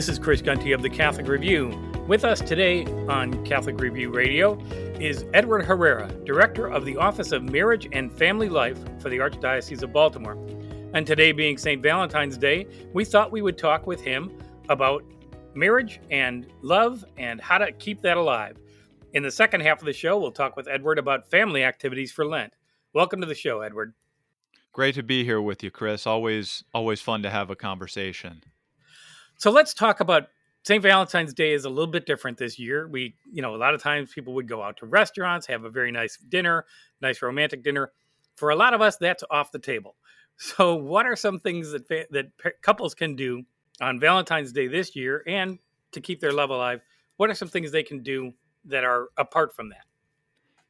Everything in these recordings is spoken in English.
This is Chris Gunty of the Catholic Review. With us today on Catholic Review Radio is Edward Herrera, Director of the Office of Marriage and Family Life for the Archdiocese of Baltimore. And today being St. Valentine's Day, we thought we would talk with him about marriage and love and how to keep that alive. In the second half of the show, we'll talk with Edward about family activities for Lent. Welcome to the show, Edward. Great to be here with you, Chris. Always always fun to have a conversation. So let's talk about St. Valentine's Day is a little bit different this year. We, you know, a lot of times people would go out to restaurants, have a very nice dinner, nice romantic dinner. For a lot of us, that's off the table. So, what are some things that that couples can do on Valentine's Day this year, and to keep their love alive? What are some things they can do that are apart from that?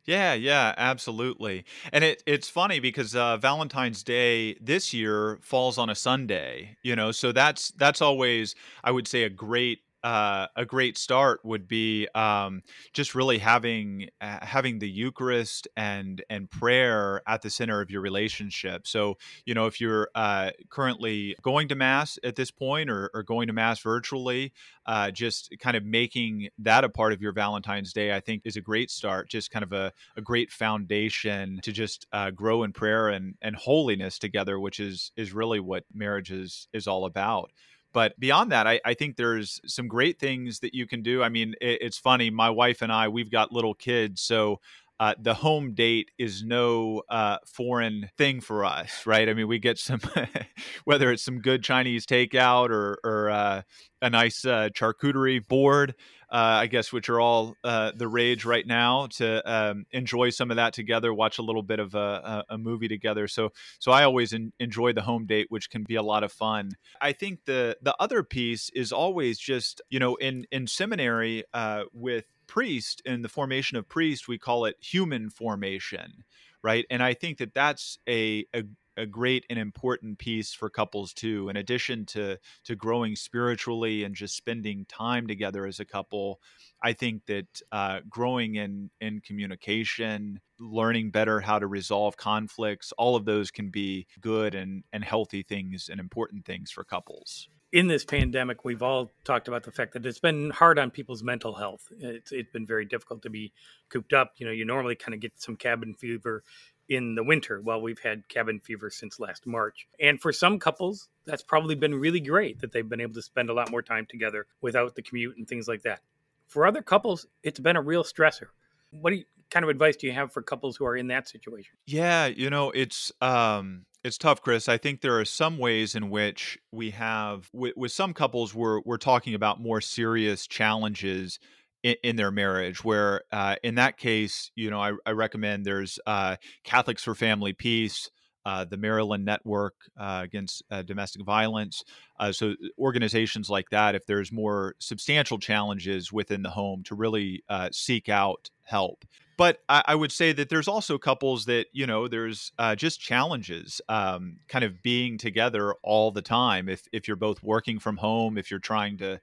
Yeah, yeah, absolutely. And it it's funny because uh, Valentine's Day this year falls on a Sunday, you know, so that's that's always I would say a great uh, a great start would be um, just really having uh, having the Eucharist and and prayer at the center of your relationship. So you know if you're uh, currently going to mass at this point or, or going to mass virtually, uh, just kind of making that a part of your Valentine's Day, I think is a great start. Just kind of a, a great foundation to just uh, grow in prayer and and holiness together, which is is really what marriage is is all about. But beyond that, I, I, think there's some great things that you can do. I mean, it, it's funny. My wife and I, we've got little kids, so uh, the home date is no uh, foreign thing for us, right? I mean, we get some, whether it's some good Chinese takeout or, or uh, a nice uh, charcuterie board, uh, I guess, which are all uh, the rage right now. To um, enjoy some of that together, watch a little bit of a, a movie together. So, so I always enjoy the home date, which can be a lot of fun. I think the the other piece is always just you know in in seminary with priest in the formation of priest we call it human formation right? And i think that that's a, a a great and important piece for couples too in addition to to growing spiritually and just spending time together as a couple i think that uh, growing in in communication learning better how to resolve conflicts all of those can be good and and healthy things and important things for couples in this pandemic, we've all talked about the fact that it's been hard on people's mental health. It's, it's been very difficult to be cooped up. You know, you normally kind of get some cabin fever in the winter. Well, we've had cabin fever since last March. And for some couples, that's probably been really great that they've been able to spend a lot more time together without the commute and things like that. For other couples, it's been a real stressor. What do you, kind of advice do you have for couples who are in that situation? Yeah, you know, it's um it's tough, Chris. I think there are some ways in which we have, with, with some couples, we're we're talking about more serious challenges in, in their marriage. Where uh, in that case, you know, I, I recommend there's uh, Catholics for Family Peace. Uh, the Maryland Network uh, Against uh, Domestic Violence. Uh, so, organizations like that, if there's more substantial challenges within the home, to really uh, seek out help but I, I, would say that there's also couples that you know there's uh, just challenges um, kind of being together all the time if if you're both working from home if you're trying to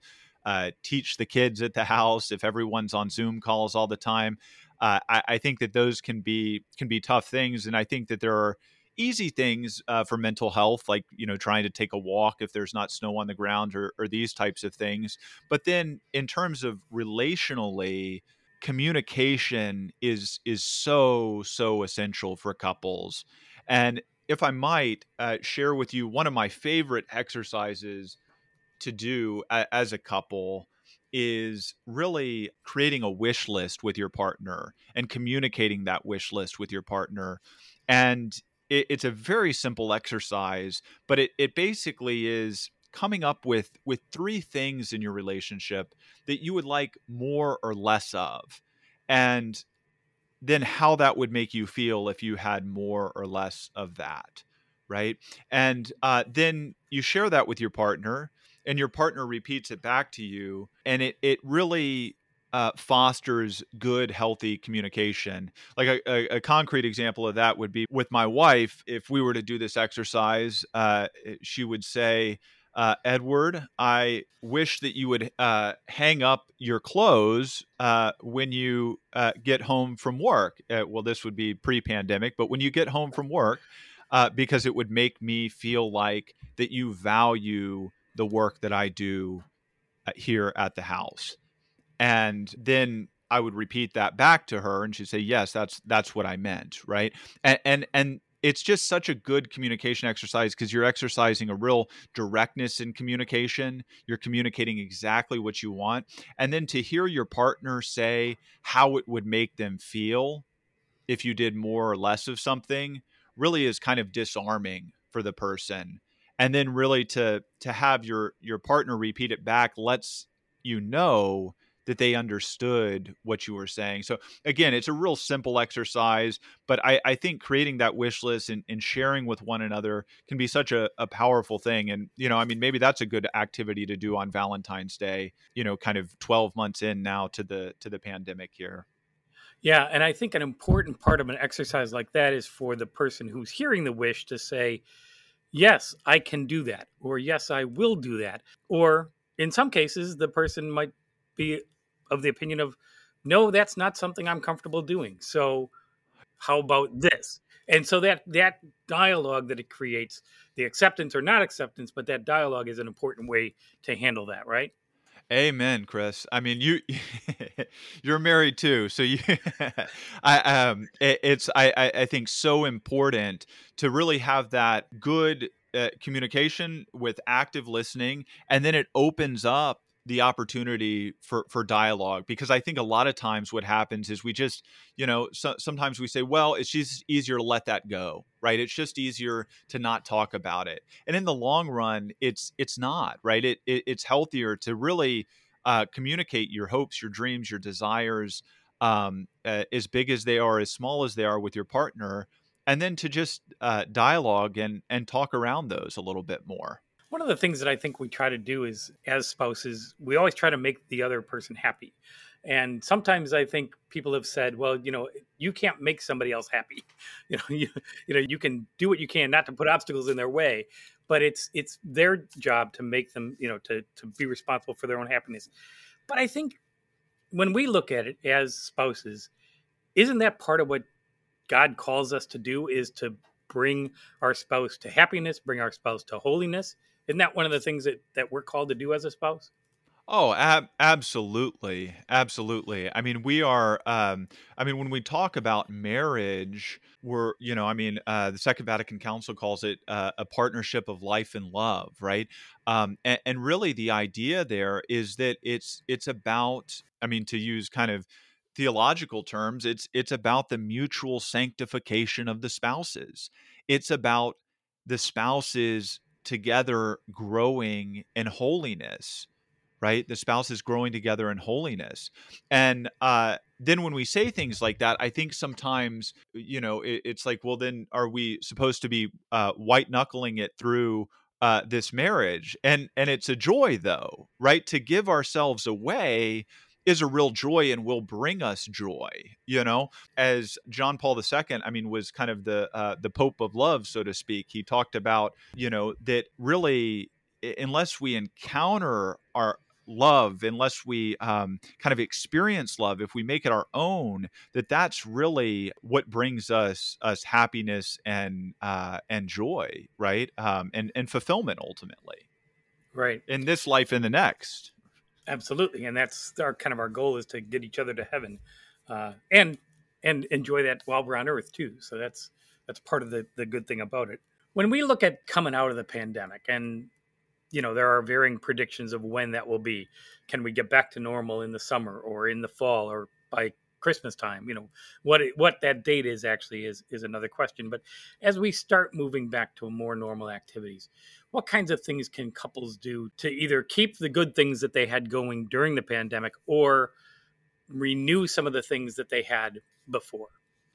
teach the kids at the house if everyone's on zoom calls all the time I, I, think that those can be can be tough things and i think that there are easy things uh, for mental health like you know trying to take a walk if there's not snow on the ground or, or these types of things. But then in terms of relationally communication is is so so essential for couples. And if i might uh, share with you one of my favorite exercises to do a, as a couple is really creating a wish list with your partner and communicating that wish list with your partner. And it, it's a very simple exercise but it, it basically is coming up with with three things in your relationship that you would like more or less of and then how that would make you feel if you had more or less of that right? And uh, then you share that with your partner and your partner repeats it back to you and it it really uh, fosters good, healthy communication. Like a, a, a, concrete example of that would be with my wife. If we were to do this exercise, uh, she would say, uh, Edward, I wish that you would uh, hang up your clothes uh, when you uh, get home from work. Uh, well, this would be pre pandemic, but when you get home from work, uh, because it would make me feel like that you value the work that I do here at the house. And then I would repeat that back to her and she'd say, Yes, that's that's what I meant. Right. And and and it's just such a good communication exercise because you're exercising a real directness in communication. You're communicating exactly what you want. And then to hear your partner say how it would make them feel if you did more or less of something really is kind of disarming for the person. And then really to to have your your partner repeat it back lets you know that they understood what you were saying. So again, it's a real simple exercise, but I, I think creating that wish list and, and sharing with one another can be such a, a powerful thing. And, you know, I mean, maybe that's a good activity to do on Valentine's Day, you know, kind of 12 months in now to the, to the pandemic here. Yeah, and I think an important part of an exercise like that is for the person who's hearing the wish to say, "Yes, I can do that," or "Yes, I will do that," or in some cases, the person might be of the opinion of no that's not something i'm comfortable doing so how about this and so that that dialogue that it creates the acceptance or not acceptance but that dialogue is an important way to handle that right Amen, Chris. I mean, you you're married too, so you. I um, it, it's I I think so important to really have that good uh, communication with active listening, and then it opens up the opportunity for for dialogue because I think a lot of times what happens is we just you know so, sometimes we say well it's just easier to let that go right? It's just easier to not talk about it. And in the long run it's it's not right? It, it it's healthier to really uh, communicate your hopes your dreams your desires um, uh, as big as they are as small as they are with your partner and then to just uh, dialogue and and talk around those a little bit more one of the things that I think we try to do is as spouses, we always try to make the other person happy. And sometimes I think people have said, well, you know, you can't make somebody else happy. You know, you, you know, you can do what you can not to put obstacles in their way, but it's it's their job to make them, you know, to to be responsible for their own happiness. But I think when we look at it as spouses, isn't that part of what God calls us to do is to bring our spouse to happiness, bring our spouse to holiness? Isn't that one of the things that that we're called to do as a spouse? Oh, ab- absolutely, absolutely. I mean, we are. Um, I mean, when we talk about marriage, we're, you know, I mean, uh, the Second Vatican Council calls it uh, a partnership of life and love, right? Um, and, and really, the idea there is that it's it's about. I mean, to use kind of theological terms, it's it's about the mutual sanctification of the spouses. It's about the spouses together growing in holiness right? The spouse is growing together in holiness. And uh, then when we say things like that i think sometimes you know it, it's like well then are we supposed to be uh, white knuckling it through uh, this marriage? And and it's a joy though right? To give ourselves away is a real joy and will bring us joy you know? As john paul ii i mean was kind of the uh, the pope of love so to speak he talked about you know that really unless we encounter our love unless we um, kind of experience love if we make it our own that that's really what brings us us happiness and uh, and joy right? Um, and and fulfillment ultimately. Right. In this life and the next absolutely and that's our kind of our goal is to get each other to heaven uh, and and enjoy that while we're on earth too so that's that's part of the the good thing about it. When we look at coming out of the pandemic and you know there are varying predictions of when that will be. Can we get back to normal in the summer or in the fall or by christmas time? You know what it, what that date is actually is is another question but as we start moving back to more normal activities what kinds of things can couples do to either keep the good things that they had going during the pandemic or renew some of the things that they had before?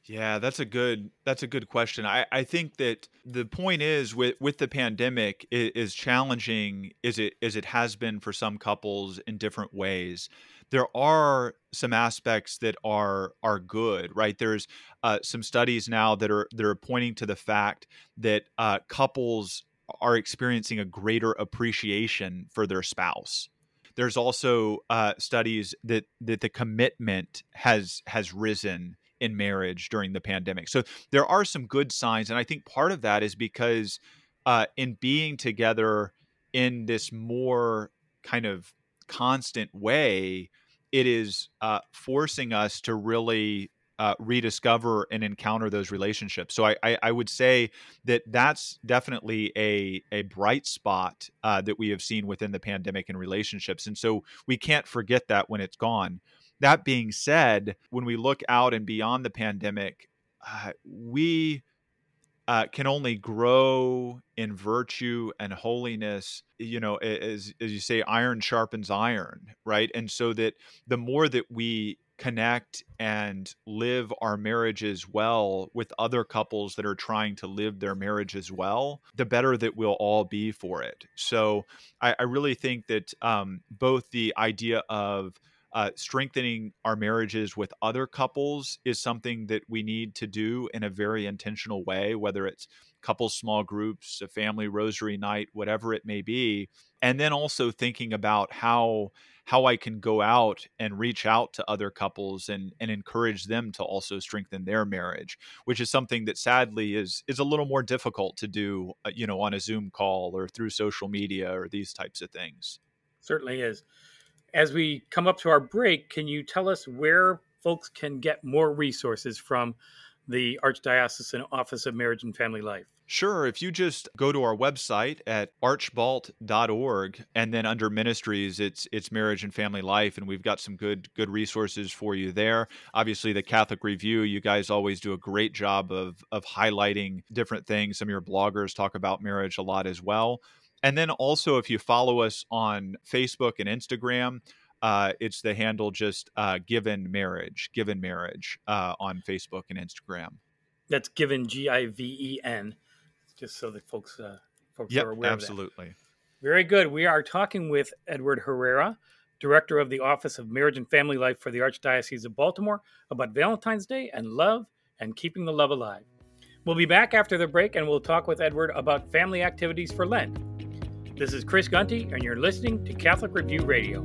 Yeah, that's a good that's a good question. I, I think that the point is with with the pandemic is, is challenging is it as it has been for some couples in different ways. There are some aspects that are are good, right? There's uh, some studies now that are that are pointing to the fact that uh, couples are experiencing a greater appreciation for their spouse there's also uh, studies that that the commitment has has risen in marriage during the pandemic. So there are some good signs, and I think part of that is because uh, in being together in this more kind of constant way, it is uh, forcing us to really uh, rediscover and encounter those relationships. So I, I, I, would say that that's definitely a a bright spot uh, that we have seen within the pandemic in relationships, and so we can't forget that when it's gone. That being said, when we look out and beyond the pandemic, uh, we uh, can only grow in virtue and holiness. You know, as as you say, iron sharpens iron, right? And so that the more that we connect and live our marriages well with other couples that are trying to live their marriages well, the better that we'll all be for it. So I, I really think that um, both the idea of uh, strengthening our marriages with other couples is something that we need to do in a very intentional way, whether it's couples small groups, a family rosary night, whatever it may be. And then also thinking about how how I can go out and reach out to other couples and and encourage them to also strengthen their marriage, which is something that sadly is is a little more difficult to do, uh, you know, on a Zoom call or through social media or these types of things. Certainly is as we come up to our break, can you tell us where folks can get more resources from the Archdiocesan Office of Marriage and Family Life? Sure. If you just go to our website at archbalt.org and then under ministries, it's it's marriage and family life, and we've got some good good resources for you there. Obviously, the Catholic Review, you guys always do a great job of of highlighting different things. Some of your bloggers talk about marriage a lot as well. And then also, if you follow us on Facebook and Instagram, uh, it's the handle just uh, Given Marriage, Given Marriage uh, on Facebook and Instagram. That's Given G I V E N, just so that folks uh, folks yep, are aware. Absolutely. Very good. We are talking with Edward Herrera, director of the Office of Marriage and Family Life for the Archdiocese of Baltimore, about Valentine's Day and love and keeping the love alive. We'll be back after the break and we'll talk with Edward about family activities for Lent. This is Chris Gunty, and you're listening to Catholic Review Radio.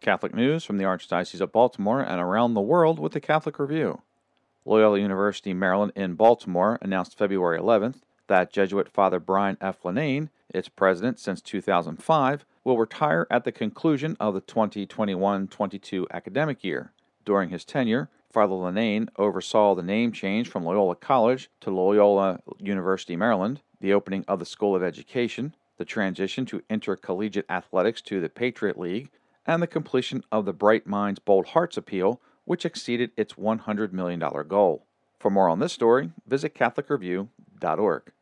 Catholic news from the Archdiocese of Baltimore and around the world with the Catholic Review. Loyola University, Maryland, in Baltimore announced February 11th that Jesuit Father Brian F. Linnane, its president since 2005, will retire at the conclusion of the 2021 22 academic year. During his tenure, Father Linnane oversaw the name change from Loyola College to Loyola University, Maryland, the opening of the School of Education, the transition to intercollegiate athletics to the Patriot League, and the completion of the Bright Minds Bold Hearts appeal, which exceeded its $100 million goal. For more on this story, visit CatholicReview.org.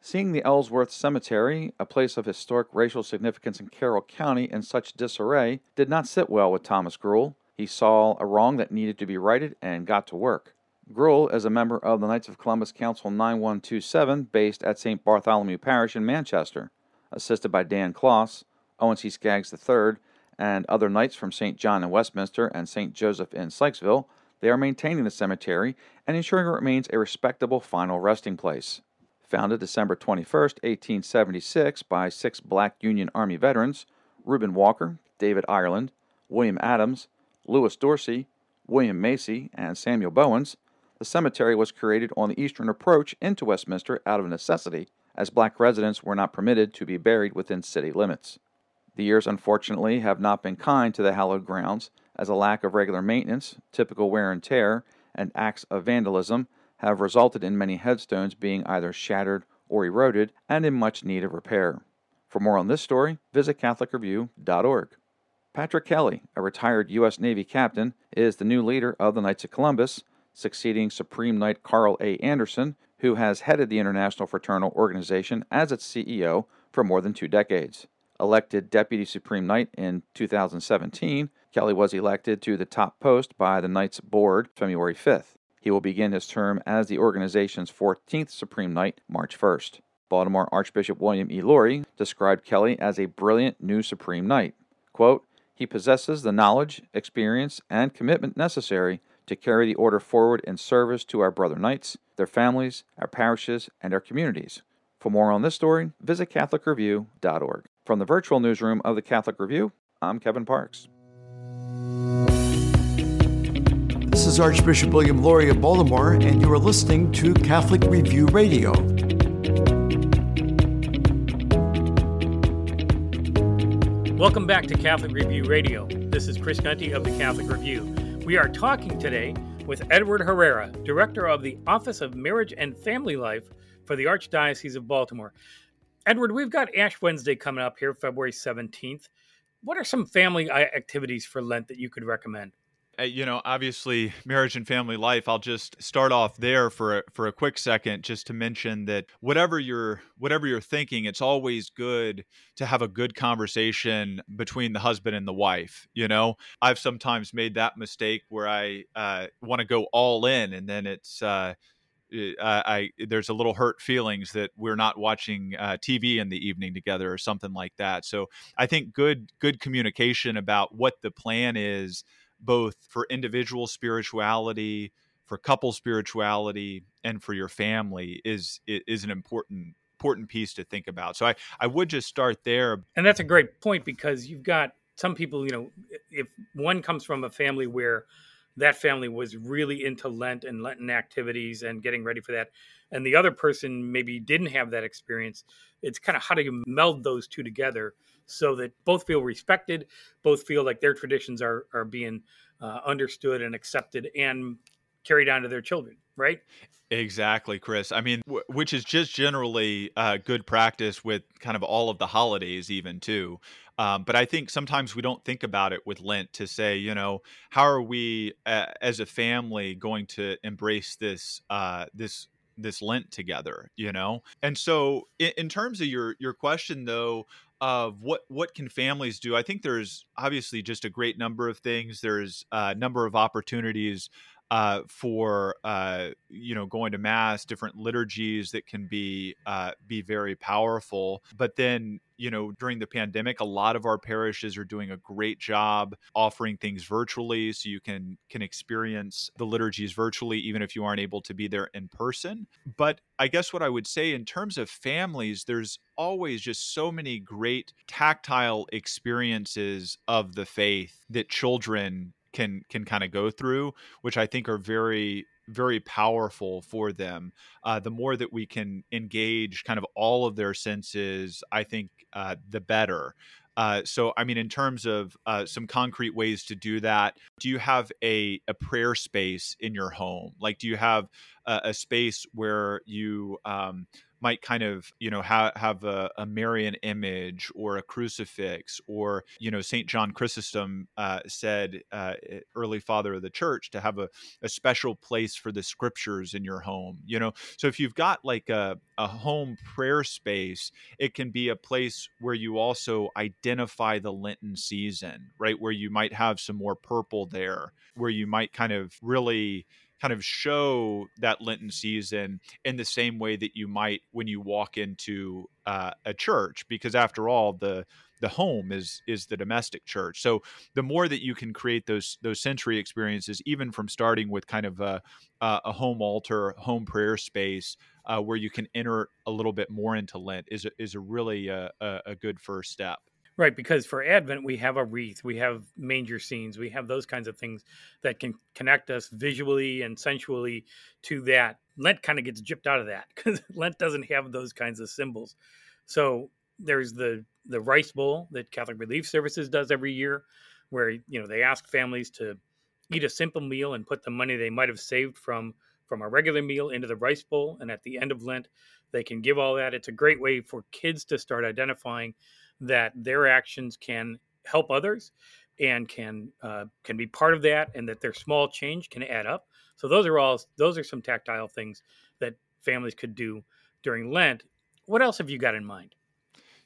Seeing the Ellsworth Cemetery, a place of historic racial significance in Carroll County, in such disarray, did not sit well with Thomas Gruhl. He saw a wrong that needed to be righted and got to work. Gruhl is a member of the Knights of Columbus Council 9127 based at St. Bartholomew Parish in Manchester. Assisted by Dan Kloss, Owen C. Skaggs III, and other knights from St. John in Westminster and St. Joseph in Sykesville, they are maintaining the cemetery and ensuring it remains a respectable final resting place. Founded December 21, 1876, by six black Union Army veterans, Reuben Walker, David Ireland, William Adams, Lewis Dorsey, William Macy, and Samuel Bowens, the cemetery was created on the eastern approach into Westminster out of necessity, as black residents were not permitted to be buried within city limits. The years, unfortunately, have not been kind to the hallowed grounds, as a lack of regular maintenance, typical wear and tear, and acts of vandalism have resulted in many headstones being either shattered or eroded and in much need of repair. For more on this story, visit CatholicReview.org. Patrick Kelly, a retired U.S. Navy captain, is the new leader of the Knights of Columbus, succeeding Supreme Knight Carl A. Anderson, who has headed the International Fraternal Organization as its CEO for more than two decades. Elected Deputy Supreme Knight in 2017, Kelly was elected to the top post by the Knights Board February 5th. He will begin his term as the organization's 14th Supreme Knight March 1st. Baltimore Archbishop William E. Lori described Kelly as a brilliant new Supreme Knight. Quote, he possesses the knowledge, experience, and commitment necessary to carry the order forward in service to our brother knights, their families, our parishes, and our communities. For more on this story, visit CatholicReview.org. From the virtual newsroom of the Catholic Review, I'm Kevin Parks. This is Archbishop William Lori of Baltimore, and you are listening to Catholic Review Radio. Welcome back to Catholic Review Radio. This is Chris Gunty of the Catholic Review. We are talking today with Edward Herrera, Director of the Office of Marriage and Family Life for the Archdiocese of Baltimore. Edward, we've got Ash Wednesday coming up here, February 17th. What are some family activities for Lent that you could recommend? Uh, you know, obviously, marriage and family life. I'll just start off there for a, for a quick second, just to mention that whatever you're whatever you're thinking, it's always good to have a good conversation between the husband and the wife. You know, I've sometimes made that mistake where I uh, want to go all in, and then it's. Uh, I, I, there's a little hurt feelings that we're not watching uh, TV in the evening together or something like that. So I think good good communication about what the plan is both for individual spirituality, for couple spirituality, and for your family is is an important important piece to think about. So I I would just start there. And that's a great point because you've got some people, you know, if one comes from a family where that family was really into Lent and Lenten activities and getting ready for that, and the other person maybe didn't have that experience, it's kind of how do you meld those two together so that both feel respected, both feel like their traditions are are being uh, understood and accepted and carried on to their children, right? Exactly, Chris. I mean, w- which is just generally uh, good practice with kind of all of the holidays, even too. Um, but I think sometimes we don't think about it with Lent to say, you know, how are we uh, as a family going to embrace this uh, this this Lent together, you know? And so, in, in terms of your your question, though, of what what can families do i think there's obviously just a great number of things there's a number of opportunities uh, for uh, you know going to mass, different liturgies that can be uh, be very powerful. But then you know during the pandemic, a lot of our parishes are doing a great job offering things virtually, so you can can experience the liturgies virtually, even if you aren't able to be there in person. But I guess what I would say in terms of families, there's always just so many great tactile experiences of the faith that children can can kind of go through, which I think are very very powerful for them. Uh, the more that we can engage kind of all of their senses, I think uh, the better. Uh, so, I mean, in terms of uh, some concrete ways to do that, do you have a, a prayer space in your home? Like, do you have a, a space where you um, might kind of you know ha- have a, a Marian image or a crucifix or you know Saint John Chrysostom uh, said uh, early father of the church to have a, a special place for the scriptures in your home you know? So if you've got like a, a home prayer space it can be a place where you also identify the Lenten season right? Where you might have some more purple there where you might kind of really kind of show that Lenten season in the same way that you might when you walk into uh, a church, because after all, the the home is is the domestic church. So the more that you can create those those sensory experiences, even from starting with kind of a a home altar, home prayer space, uh, where you can enter a little bit more into Lent, is a, is a really uh, a, a good first step. Right, because for Advent we have a wreath, we have manger scenes, we have those kinds of things that can connect us visually and sensually to that. Lent kind of gets gypped out of that because Lent doesn't have those kinds of symbols. So there's the the rice bowl that Catholic Relief Services does every year, where you know they ask families to eat a simple meal and put the money they might have saved from from a regular meal into the rice bowl, and at the end of Lent they can give all that. It's a great way for kids to start identifying that their actions can help others and can uh, can be part of that and that their small change can add up. So those are all those are some tactile things that families could do during lent. What else have you got in mind?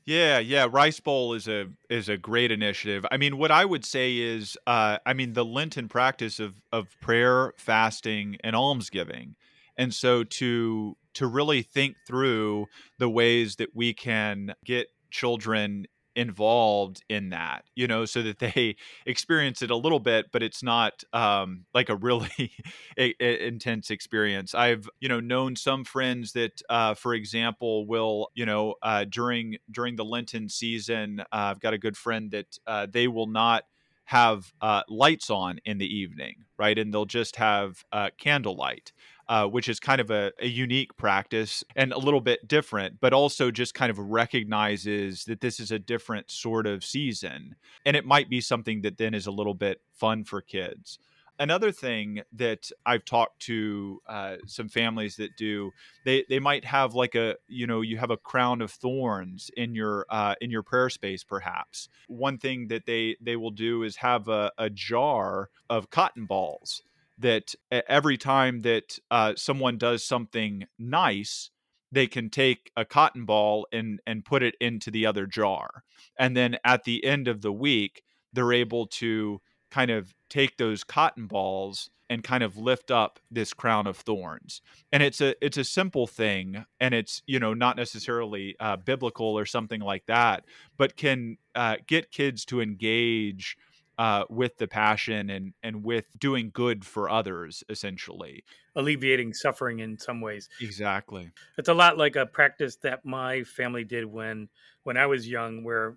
Yeah, yeah, Rice Bowl is a is a great initiative. I mean, what I would say is, uh, I mean, the Lenten practice of of prayer, fasting, and almsgiving, and so to to really think through the ways that we can get children involved in that you know so that they experience it a little bit but it's not um, like a really a, a intense experience. I've you know known some friends that uh, for example will you know uh, during during the lenten season uh, i've got a good friend that uh, they will not have uh, lights on in the evening right? And they'll just have uh, candlelight uh, which is kind of a, a, unique practice and a little bit different, but also just kind of recognizes that this is a different sort of season. And it might be something that then is a little bit fun for kids. Another thing that I've talked to uh, some families that do, they they might have like a you know you have a crown of thorns in your uh, in your prayer space perhaps. One thing that they they will do is have a, a jar of cotton balls that every time that uh, someone does something nice, they can take a cotton ball and and put it into the other jar, and then at the end of the week, they're able to kind of take those cotton balls and kind of lift up this crown of thorns. And it's a it's a simple thing and it's you know not necessarily uh, biblical or something like that but can uh, get kids to engage uh, with the passion and and with doing good for others essentially. Alleviating suffering in some ways. Exactly. It's a lot like a practice that my family did when when i was young where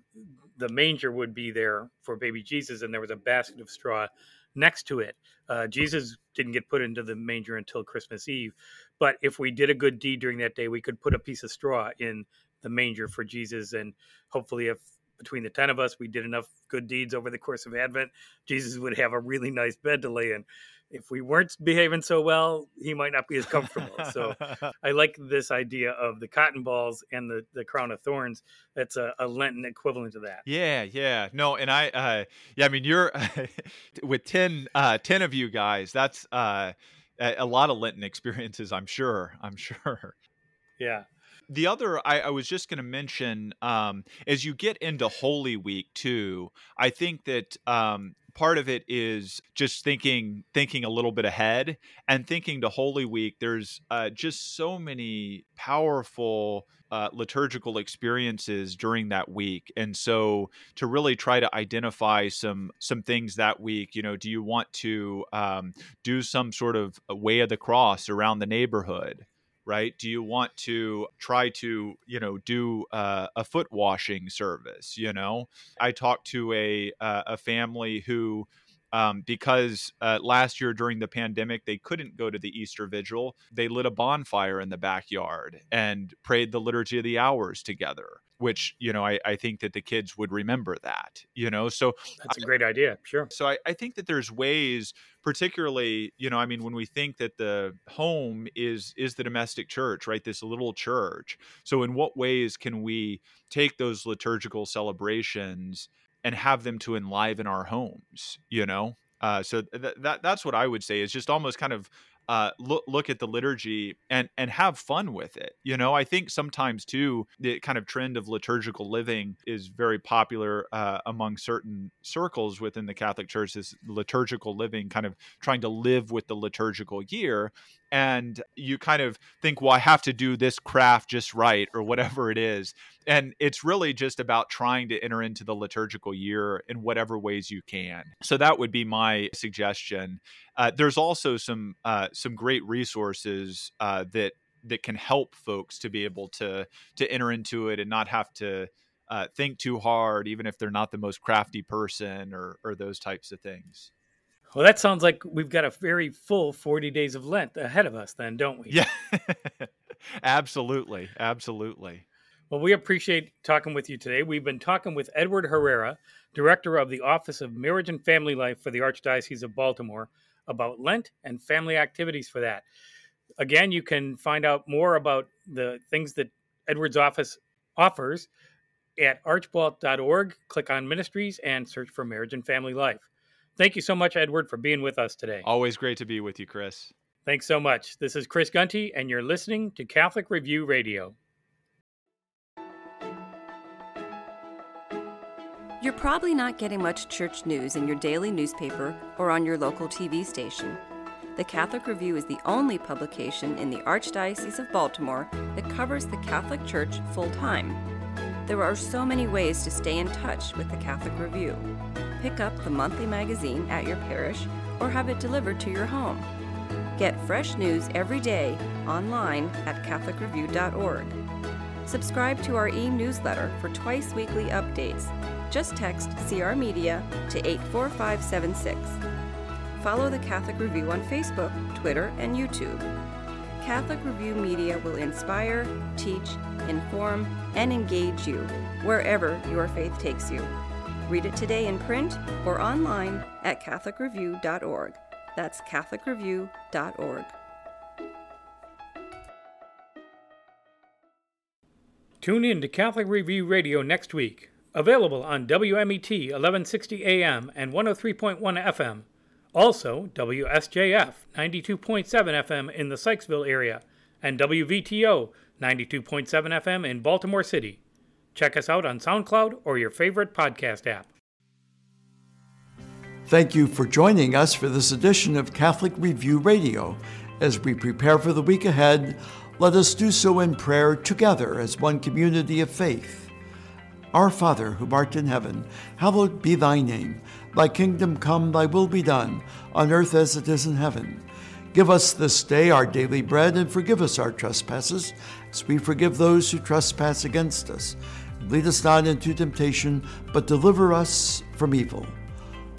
the manger would be there for baby jesus and there was a basket of straw next to it. Uh, jesus didn't get put into the manger until christmas eve but if we did a good deed during that day we could put a piece of straw in the manger for jesus and hopefully if between the 10 of us, we did enough good deeds over the course of Advent. Jesus would have a really nice bed to lay in. If we weren't behaving so well, he might not be as comfortable. so I like this idea of the cotton balls and the, the crown of thorns. That's a, a Lenten equivalent to that. Yeah, yeah. No, and I, uh, yeah, I mean, you're with 10, uh, 10 of you guys, that's uh, a, a lot of Lenten experiences, I'm sure. I'm sure. Yeah the other I, I was just going to mention um, as you get into Holy Week too, I think that um, part of it is just thinking thinking a little bit ahead and thinking to Holy Week. There's uh, just so many powerful uh, liturgical experiences during that week, and so to really try to identify some some things that week. You know, do you want to um, do some sort of way of the cross around the neighborhood? Right? Do you want to try to you know do uh, a foot washing service you know? I talked to a uh, a family who um, because uh, last year during the pandemic they couldn't go to the Easter Vigil. They lit a bonfire in the backyard and prayed the Liturgy of the Hours together which you know I, I think that the kids would remember that you know so that's a great idea sure so I, I think that there's ways particularly you know i mean when we think that the home is is the domestic church right this little church so in what ways can we take those liturgical celebrations and have them to enliven our homes you know uh, so th- that that's what I would say is just almost kind of uh, look look at the liturgy and and have fun with it. You know, I think sometimes too the kind of trend of liturgical living is very popular uh, among certain circles within the Catholic Church. This liturgical living, kind of trying to live with the liturgical year, and you kind of think, well, I have to do this craft just right or whatever it is. And it's really just about trying to enter into the liturgical year in whatever ways you can. So that would be my suggestion. Uh, there's also some uh, some great resources uh, that that can help folks to be able to to enter into it and not have to uh, think too hard, even if they're not the most crafty person or or those types of things. Well, that sounds like we've got a very full 40 days of Lent ahead of us, then, don't we? Yeah, absolutely. Absolutely. Well, we appreciate talking with you today. We've been talking with Edward Herrera, Director of the Office of Marriage and Family Life for the Archdiocese of Baltimore, about Lent and family activities for that. Again, you can find out more about the things that Edward's office offers at archbalt.org. Click on ministries and search for marriage and family life. Thank you so much, Edward, for being with us today. Always great to be with you, Chris. Thanks so much. This is Chris Gunty, and you're listening to Catholic Review Radio. You're probably not getting much church news in your daily newspaper or on your local TV station. The Catholic Review is the only publication in the Archdiocese of Baltimore that covers the Catholic Church full time. There are so many ways to stay in touch with the Catholic Review. Pick up the monthly magazine at your parish or have it delivered to your home. Get fresh news every day online at CatholicReview.org. Subscribe to our e newsletter for twice weekly updates. Just text CR Media to 84576. Follow the Catholic Review on Facebook, Twitter, and YouTube. Catholic Review Media will inspire, teach, inform, and engage you wherever your faith takes you. Read it today in print or online at CatholicReview.org. That's CatholicReview.org. Tune in to Catholic Review Radio next week. Available on WMET 1160 AM and 103.1 FM. Also, WSJF 92.7 FM in the Sykesville area and WVTO 92.7 FM in Baltimore City. Check us out on SoundCloud or your favorite podcast app. Thank you for joining us for this edition of Catholic Review Radio. As we prepare for the week ahead, let us do so in prayer together as one community of faith. Our Father, who art in heaven, hallowed be thy name. Thy kingdom come, thy will be done, on earth as it is in heaven. Give us this day our daily bread, and forgive us our trespasses, as we forgive those who trespass against us. Lead us not into temptation, but deliver us from evil.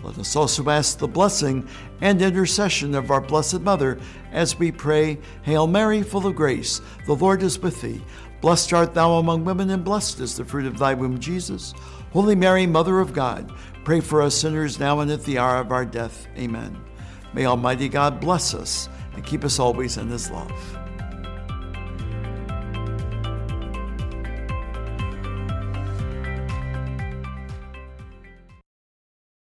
Let us also ask the blessing and intercession of our Blessed Mother as we pray, Hail Mary, full of grace, the Lord is with thee. Blessed art thou among women, and blessed is the fruit of thy womb, Jesus. Holy Mary, Mother of God, pray for us sinners now and at the hour of our death. Amen. May Almighty God bless us and keep us always in his love.